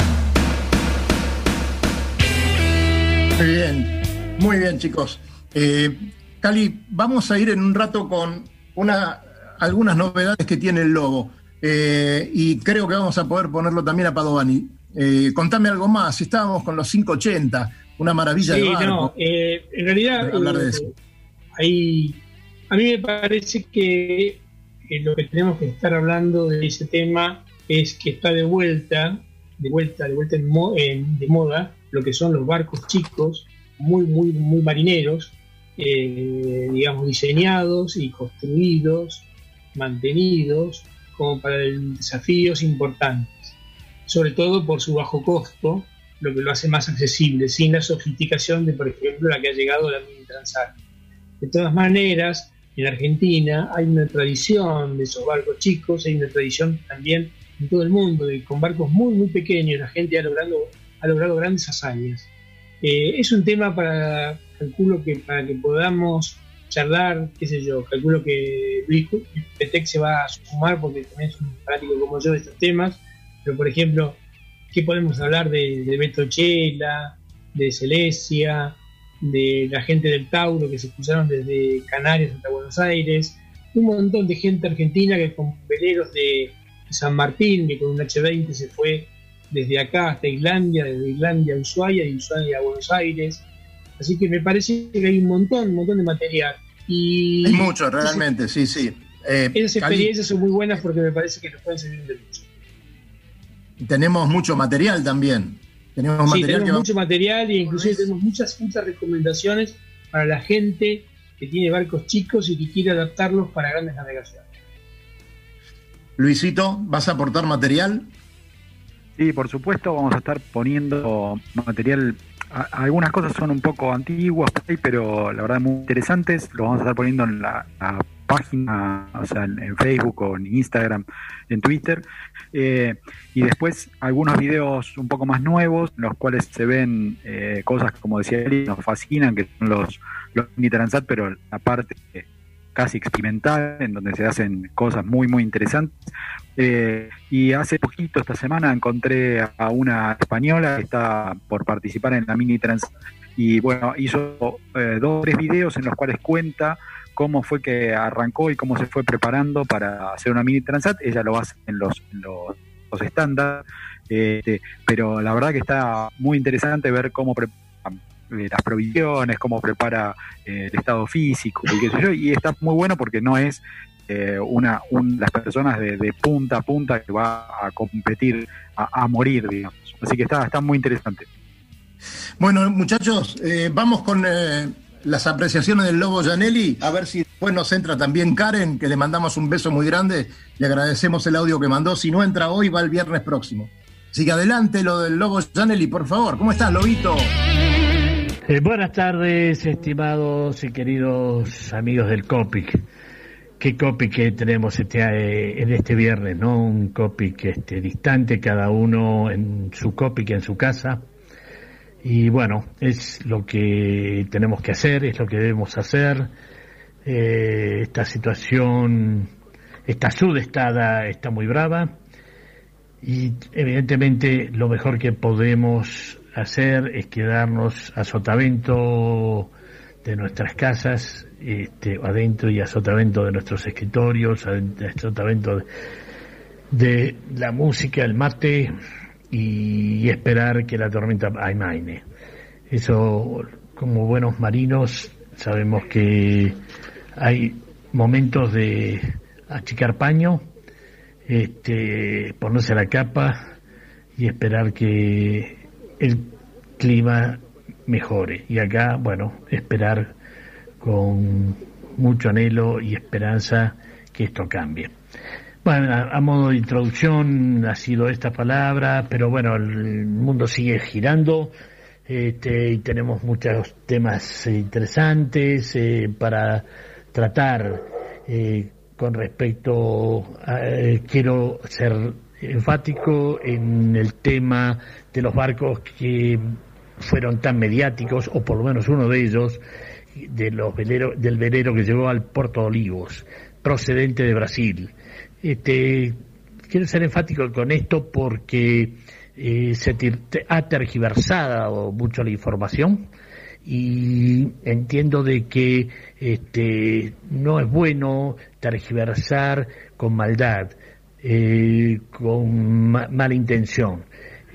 Muy bien, muy bien chicos. Eh, Cali, vamos a ir en un rato con una, algunas novedades que tiene el logo. Eh, y creo que vamos a poder ponerlo también a Padovani. Eh, contame algo más, estábamos con los 580, una maravilla sí, de barco. No, eh, en realidad, hablar de eh, eso. ahí, a mí me parece que eh, lo que tenemos que estar hablando de ese tema es que está de vuelta, de vuelta, de vuelta en mo- en- de moda, lo que son los barcos chicos, muy, muy, muy marineros, eh, digamos, diseñados y construidos, mantenidos, como para desafíos importantes, sobre todo por su bajo costo, lo que lo hace más accesible, sin la sofisticación de, por ejemplo, la que ha llegado la mini Transat. De todas maneras, en Argentina hay una tradición de esos barcos chicos, hay una tradición también en todo el mundo, de con barcos muy, muy pequeños, la gente ha logrado, ha logrado grandes hazañas. Eh, es un tema para, calculo que para que podamos charlar, qué sé yo, calculo que Luis Petec se va a sumar porque también es un fanático como yo de estos temas, pero por ejemplo, ¿qué podemos hablar de, de Beto Chela, de Celestia, de la gente del Tauro que se cruzaron desde Canarias hasta Buenos Aires, un montón de gente argentina que con veleros de San Martín, que con un H20 se fue desde acá hasta Islandia, desde Islandia a Ushuaia y Ushuaia a Buenos Aires. Así que me parece que hay un montón, un montón de material. Y Hay mucho, realmente, sí, sí. Eh, esas experiencias son muy buenas porque me parece que nos pueden servir de mucho. Tenemos mucho material también. Tenemos Sí, material tenemos que va- mucho material e inclusive tenemos muchas, muchas recomendaciones para la gente que tiene barcos chicos y que quiere adaptarlos para grandes navegaciones. Luisito, ¿vas a aportar material? Sí, por supuesto, vamos a estar poniendo material. Algunas cosas son un poco antiguas, por ahí, pero la verdad muy interesantes. Lo vamos a estar poniendo en la, la página, o sea, en, Facebook o en Instagram, en Twitter. Eh, y después algunos videos un poco más nuevos, en los cuales se ven eh, cosas, como decía él, nos fascinan, que son los, los Transat, pero la parte casi experimental, en donde se hacen cosas muy, muy interesantes. Eh, y hace poquito, esta semana, encontré a una española que está por participar en la Mini Trans y bueno, hizo eh, dos o tres videos en los cuales cuenta cómo fue que arrancó y cómo se fue preparando para hacer una Mini Transat. Ella lo hace en los, en los, los este, pero la verdad que está muy interesante ver cómo prepara eh, las provisiones, cómo prepara eh, el estado físico y está muy bueno porque no es eh, una un- las personas de, punta a punta que va a competir a, morir, digamos. Así que está, está muy interesante. Bueno, muchachos, vamos con las apreciaciones del Lobo Janelli, a ver si después nos entra también Karen, que le mandamos un beso muy grande, le agradecemos el audio que mandó, si no entra hoy va el viernes próximo. Así que adelante lo del Lobo Janelli, por favor. ¿Cómo estás, Lobito? Eh, buenas tardes, estimados y queridos amigos del COPIC. qué que tenemos este, eh, en este viernes, ¿no? Un copy que esté distante, cada uno en su que en su casa. Y bueno, es lo que tenemos que hacer, es lo que debemos hacer. Eh, esta situación, esta sudestada está muy brava y evidentemente lo mejor que podemos hacer es quedarnos a sotavento de nuestras casas, este, adentro y a sotavento de nuestros escritorios, a, sotavento de, de la música, el mate y esperar que la tormenta amaine. Eso, como buenos marinos, sabemos que hay momentos de achicar paño, este, ponerse la capa y esperar que el clima mejore. Y acá, bueno, esperar con mucho anhelo y esperanza que esto cambie. Bueno, a, modo de introducción ha sido esta palabra, pero bueno, el mundo sigue girando este, y tenemos muchos temas interesantes eh, para tratar eh, con respecto a, eh, quiero ser enfático en el tema de los barcos que fueron tan mediáticos, o por lo menos uno de ellos, de los veleros, del velero que llegó al Puerto Olivos, procedente de Brasil. Este, quiero ser enfático con esto porque eh, se ha tergiversado mucho la información y entiendo de que este, no es bueno tergiversar con maldad, eh, con mala intención.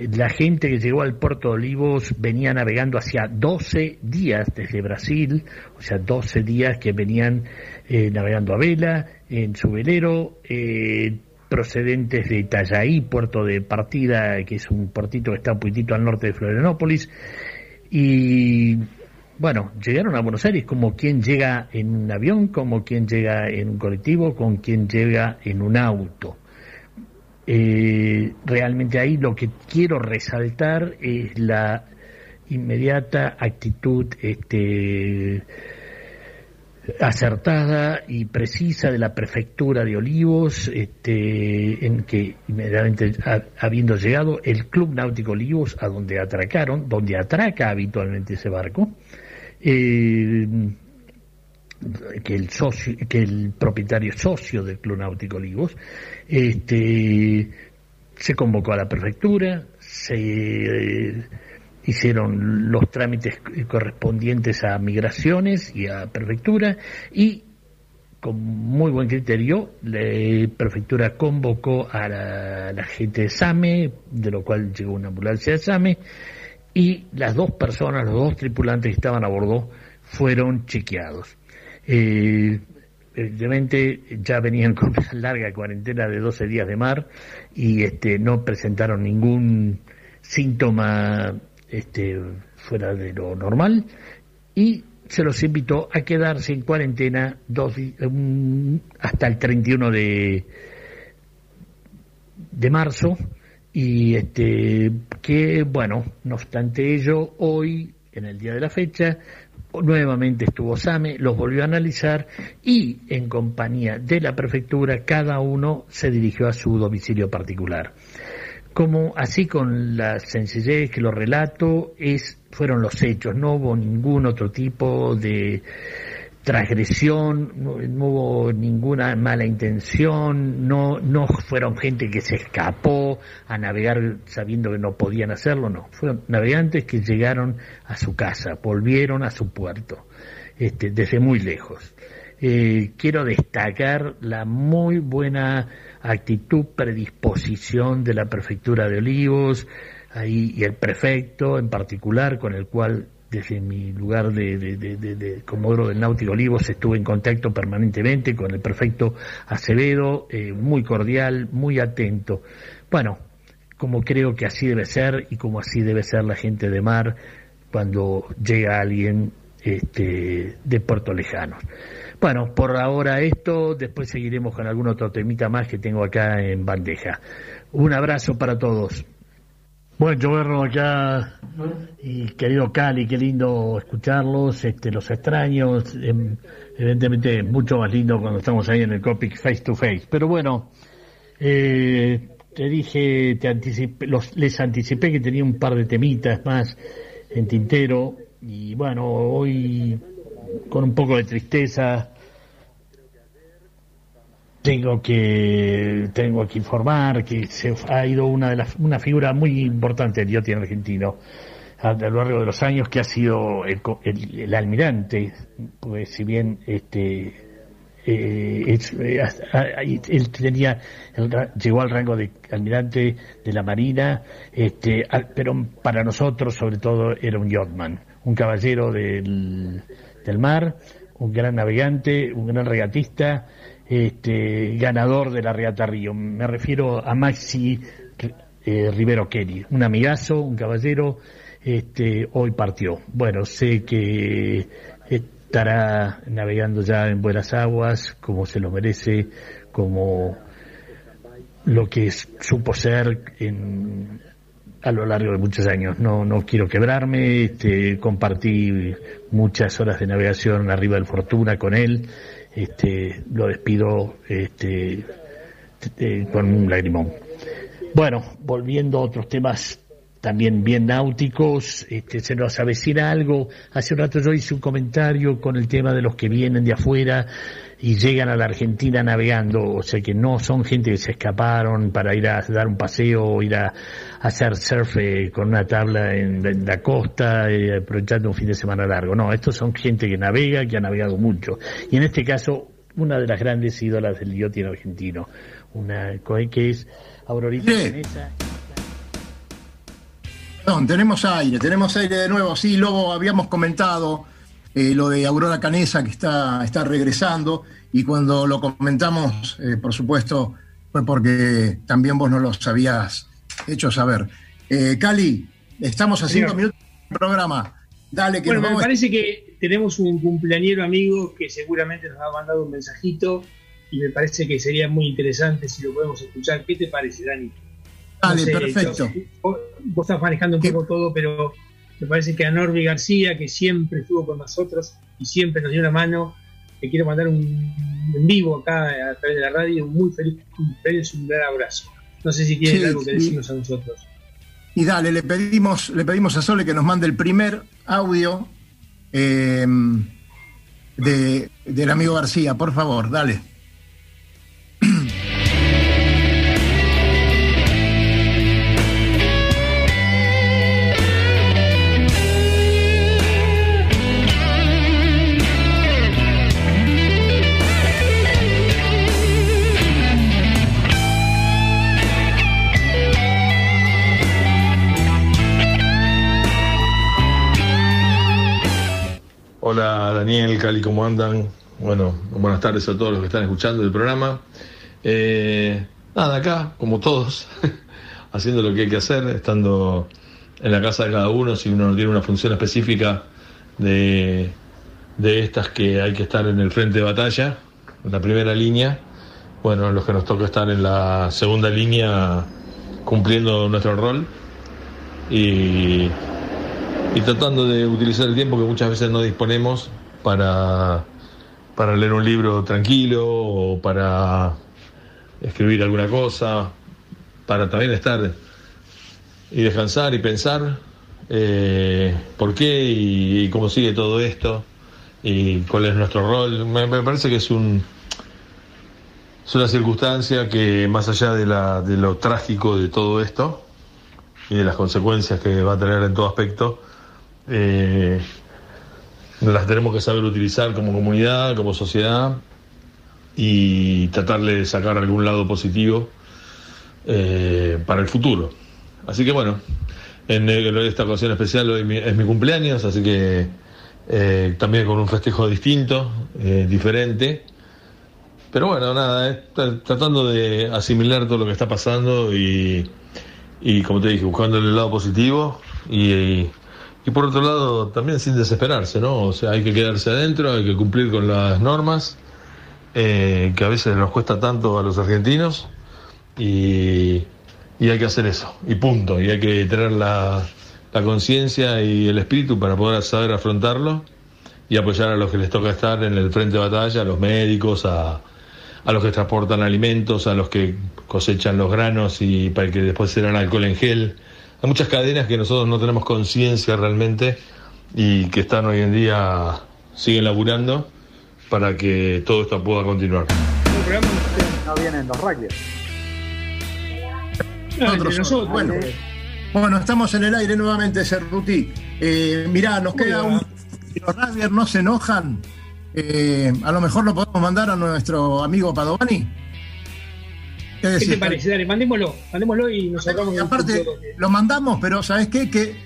La gente que llegó al puerto de Olivos venía navegando hacia 12 días desde Brasil, o sea, 12 días que venían eh, navegando a vela en su velero, eh, procedentes de Itajaí, puerto de partida, que es un puertito que está un poquitito al norte de Florianópolis, y bueno, llegaron a Buenos Aires como quien llega en un avión, como quien llega en un colectivo, con quien llega en un auto. Eh, realmente ahí lo que quiero resaltar es la inmediata actitud este, acertada y precisa de la prefectura de Olivos, este, en que inmediatamente habiendo llegado el Club Náutico Olivos a donde atracaron, donde atraca habitualmente ese barco, eh, que el propietario socio del Club Náutico Olivos, este, se convocó a la prefectura, se eh, hicieron los trámites correspondientes a migraciones y a prefectura y con muy buen criterio la prefectura convocó a la, la gente de SAME, de lo cual llegó una ambulancia de SAME, y las dos personas, los dos tripulantes que estaban a bordo, fueron chequeados. Eh, evidentemente ya venían con una larga cuarentena de 12 días de mar y este, no presentaron ningún síntoma este, fuera de lo normal y se los invitó a quedarse en cuarentena dos, hasta el 31 de, de marzo y este que bueno no obstante ello hoy en el día de la fecha nuevamente estuvo SAME, los volvió a analizar y en compañía de la prefectura cada uno se dirigió a su domicilio particular. Como así con la sencillez que lo relato es fueron los hechos, no hubo ningún otro tipo de transgresión, no, hubo ninguna mala intención, no, no fueron gente que se escapó a navegar sabiendo que no podían hacerlo, no, fueron navegantes que llegaron a su casa, volvieron a su puerto, este, desde muy lejos. Eh, quiero destacar la muy buena actitud, predisposición de la prefectura de Olivos ahí, y el prefecto en particular, con el cual desde mi lugar de, Comodoro del Náutico Olivos estuve en contacto permanentemente con el prefecto Acevedo, eh, muy cordial, muy atento. Bueno, como creo que así debe ser y como así debe ser la gente de mar cuando llega alguien este, de Puerto Lejano. Bueno, por ahora esto, después seguiremos con algún otro temita más que tengo acá en bandeja. Un abrazo para todos. Bueno, yo verlo acá y querido Cali, qué lindo escucharlos, este, los extraños, em, evidentemente mucho más lindo cuando estamos ahí en el Copic face to face. Pero bueno, eh, te dije, te anticipé, los, les anticipé que tenía un par de temitas más en tintero y bueno, hoy con un poco de tristeza tengo que tengo que informar que se ha ido una de las una figura muy importante del yachting argentino a, lo largo de los años que ha sido el, el, almirante pues si bien este eh, eh, él tenía llegó al rango de almirante de la marina este pero para nosotros sobre todo era un yachtman un caballero del, del mar un gran navegante un gran regatista este, ganador de la Reata Río. Me refiero a Maxi eh, Rivero Kelly, un amigazo, un caballero, este, hoy partió. Bueno, sé que estará navegando ya en buenas aguas, como se lo merece, como lo que supo ser en, a lo largo de muchos años. No, no quiero quebrarme, este, compartí muchas horas de navegación arriba del Fortuna con él este, lo despido este, con un lagrimón. Bueno, volviendo a otros temas también bien náuticos, este, se nos avecina algo. Hace un rato yo hice un comentario con el tema de los que vienen de afuera y llegan a la Argentina navegando, o sea que no son gente que se escaparon para ir a dar un paseo o ir a, hacer surf eh, con una tabla en, la costa, eh, aprovechando un fin de semana largo. No, estos son gente que navega, que ha navegado mucho. Y en este caso, una de las grandes ídolas del yachting argentino, una que es Aurorita Canesa. Perdón, tenemos aire, tenemos aire de nuevo. Sí, luego habíamos comentado eh, lo de Aurora Canesa que está, está regresando y cuando lo comentamos, eh, por supuesto, fue porque también vos no lo habías hecho saber. Eh, Cali, estamos a cinco minutos del programa. Dale, que bueno, me parece que tenemos un cumpleañero amigo que seguramente nos ha mandado un mensajito y me parece que sería muy interesante si lo podemos escuchar. ¿Qué te parece, Dani? Dale, perfecto. Vos, estás manejando un poco todo, pero me parece que a Norby García, que siempre estuvo con nosotros y siempre nos dio una mano, le quiero mandar un en vivo acá a través de la radio, un muy feliz cumpleaños y un gran abrazo. No sé si tiene algo que decirnos a nosotros. Y dale, le pedimos, le pedimos a Sole que nos mande el primer audio em, de, del amigo García, por favor, dale. Hola Daniel, Cali, ¿cómo andan? Bueno, buenas tardes a todos los que están escuchando el programa. Eh, nada, acá, como todos, haciendo lo que hay que hacer, estando en la casa de cada uno, si uno no tiene una función específica de, de estas que hay que estar en el frente de batalla, en la primera línea, bueno, los que nos toca estar en la segunda línea cumpliendo nuestro rol y y tratando de utilizar el tiempo que muchas veces no disponemos para, para leer un libro tranquilo o para escribir alguna cosa, para también estar y descansar y pensar eh, por qué y, cómo sigue todo esto y cuál es nuestro rol. Me, parece que es un es una circunstancia que más allá de, la, de lo trágico de todo esto y de las consecuencias que va a tener en todo aspecto, eh, las tenemos que saber utilizar como comunidad, como sociedad y tratar de sacar algún lado positivo eh, para el futuro. Así que bueno, en, esta ocasión especial hoy es mi cumpleaños, así que eh, también con un festejo distinto, diferente. Pero bueno, nada, tratando de asimilar todo lo que está pasando y, y como te dije, buscando el lado positivo y por otro lado, también sin desesperarse, ¿no? O sea, hay que quedarse adentro, hay que cumplir con las normas, eh, que a veces nos cuesta tanto a los argentinos, y, y hay que hacer eso, y punto, y hay que tener la, la conciencia y el espíritu para poder saber afrontarlo y apoyar a los que les toca estar en el frente de batalla, a los médicos, a, a los que transportan alimentos, a los que cosechan los granos y para que después serán alcohol en gel. Hay muchas cadenas que nosotros no tenemos conciencia realmente y que están hoy en día, siguen laburando para que todo esto pueda continuar. No vienen los rugby. Nosotros, bueno, bueno, estamos en el aire nuevamente, Cerruti. Eh, mirá, nos queda un. Si los rugbyers no se enojan, eh, a lo mejor lo podemos mandar a nuestro amigo Padovani. ¿Qué, te parece? Dale, mandémoslo, mandémoslo y nos sacamos. Y aparte, lo mandamos, pero ¿sabes qué? Que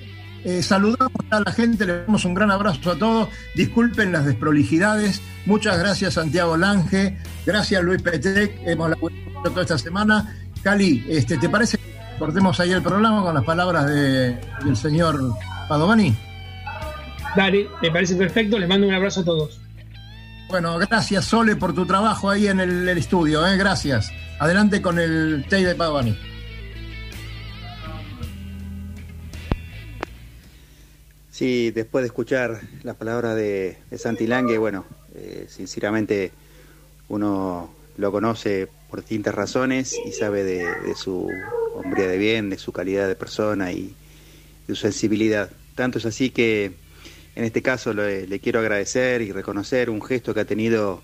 eh, saludamos a la gente, le damos un gran abrazo a todos. Disculpen las desprolijidades. Muchas gracias, Santiago Lange. Gracias, Luis Petrec. Hemos laburado toda esta semana. Cali, este, ¿te parece que cortemos ahí el programa con las palabras de- del señor Padovani? Dale, me parece perfecto. Les mando un abrazo a todos. Bueno, gracias Sole por tu trabajo ahí en el, el estudio, ¿eh? gracias. Adelante con el Tay de Padovani. Sí, después de escuchar las palabras de, Santi Lange, bueno, eh, sinceramente uno lo conoce por distintas razones y sabe de, su hombría de bien, de su calidad de persona y de su sensibilidad. Tanto es así que en este caso le quiero agradecer y reconocer un gesto que ha tenido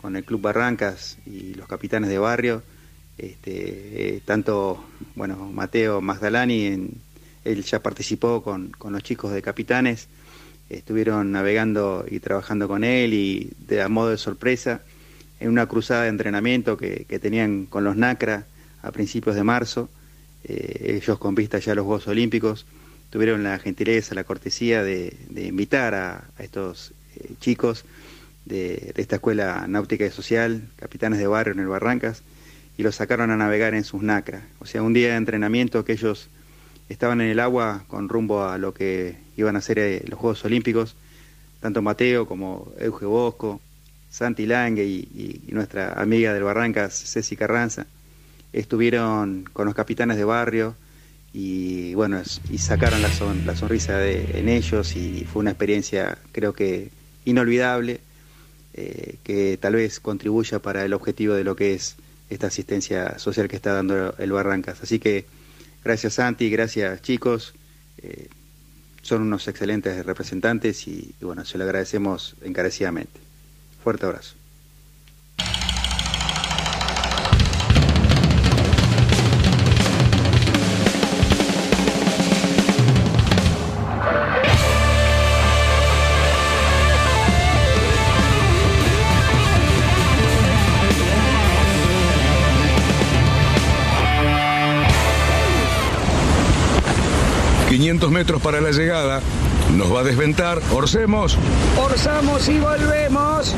con el Club Barrancas y los capitanes de barrio, este, eh, tanto bueno Mateo Magdalani, él ya participó con, con los chicos de capitanes, estuvieron navegando y trabajando con él y de a modo de sorpresa en una cruzada de entrenamiento que, que tenían con los NACRA a principios de marzo, eh, ellos con vista ya a los Juegos Olímpicos, tuvieron la gentileza, la cortesía de, de invitar a, a estos eh, chicos de, esta escuela náutica y social, capitanes de barrio en el Barrancas, y los sacaron a navegar en sus NACRA. O sea, un día de entrenamiento que ellos estaban en el agua con rumbo a lo que iban a ser eh, los Juegos Olímpicos, tanto Mateo como Euge Bosco, Santi Lange y, y- nuestra amiga del Barrancas, Ceci Carranza, estuvieron con los capitanes de barrio y bueno, y sacaron la, son- la sonrisa de- en ellos y fue una experiencia creo que inolvidable eh, que tal vez contribuya para el objetivo de lo que es esta asistencia social que está dando el Barrancas. Así que gracias Santi, gracias chicos, eh, son unos excelentes representantes y, y bueno, se lo agradecemos encarecidamente. Fuerte abrazo. 500 metros para la llegada. Nos va a desventar. Orcemos. Orzamos y volvemos.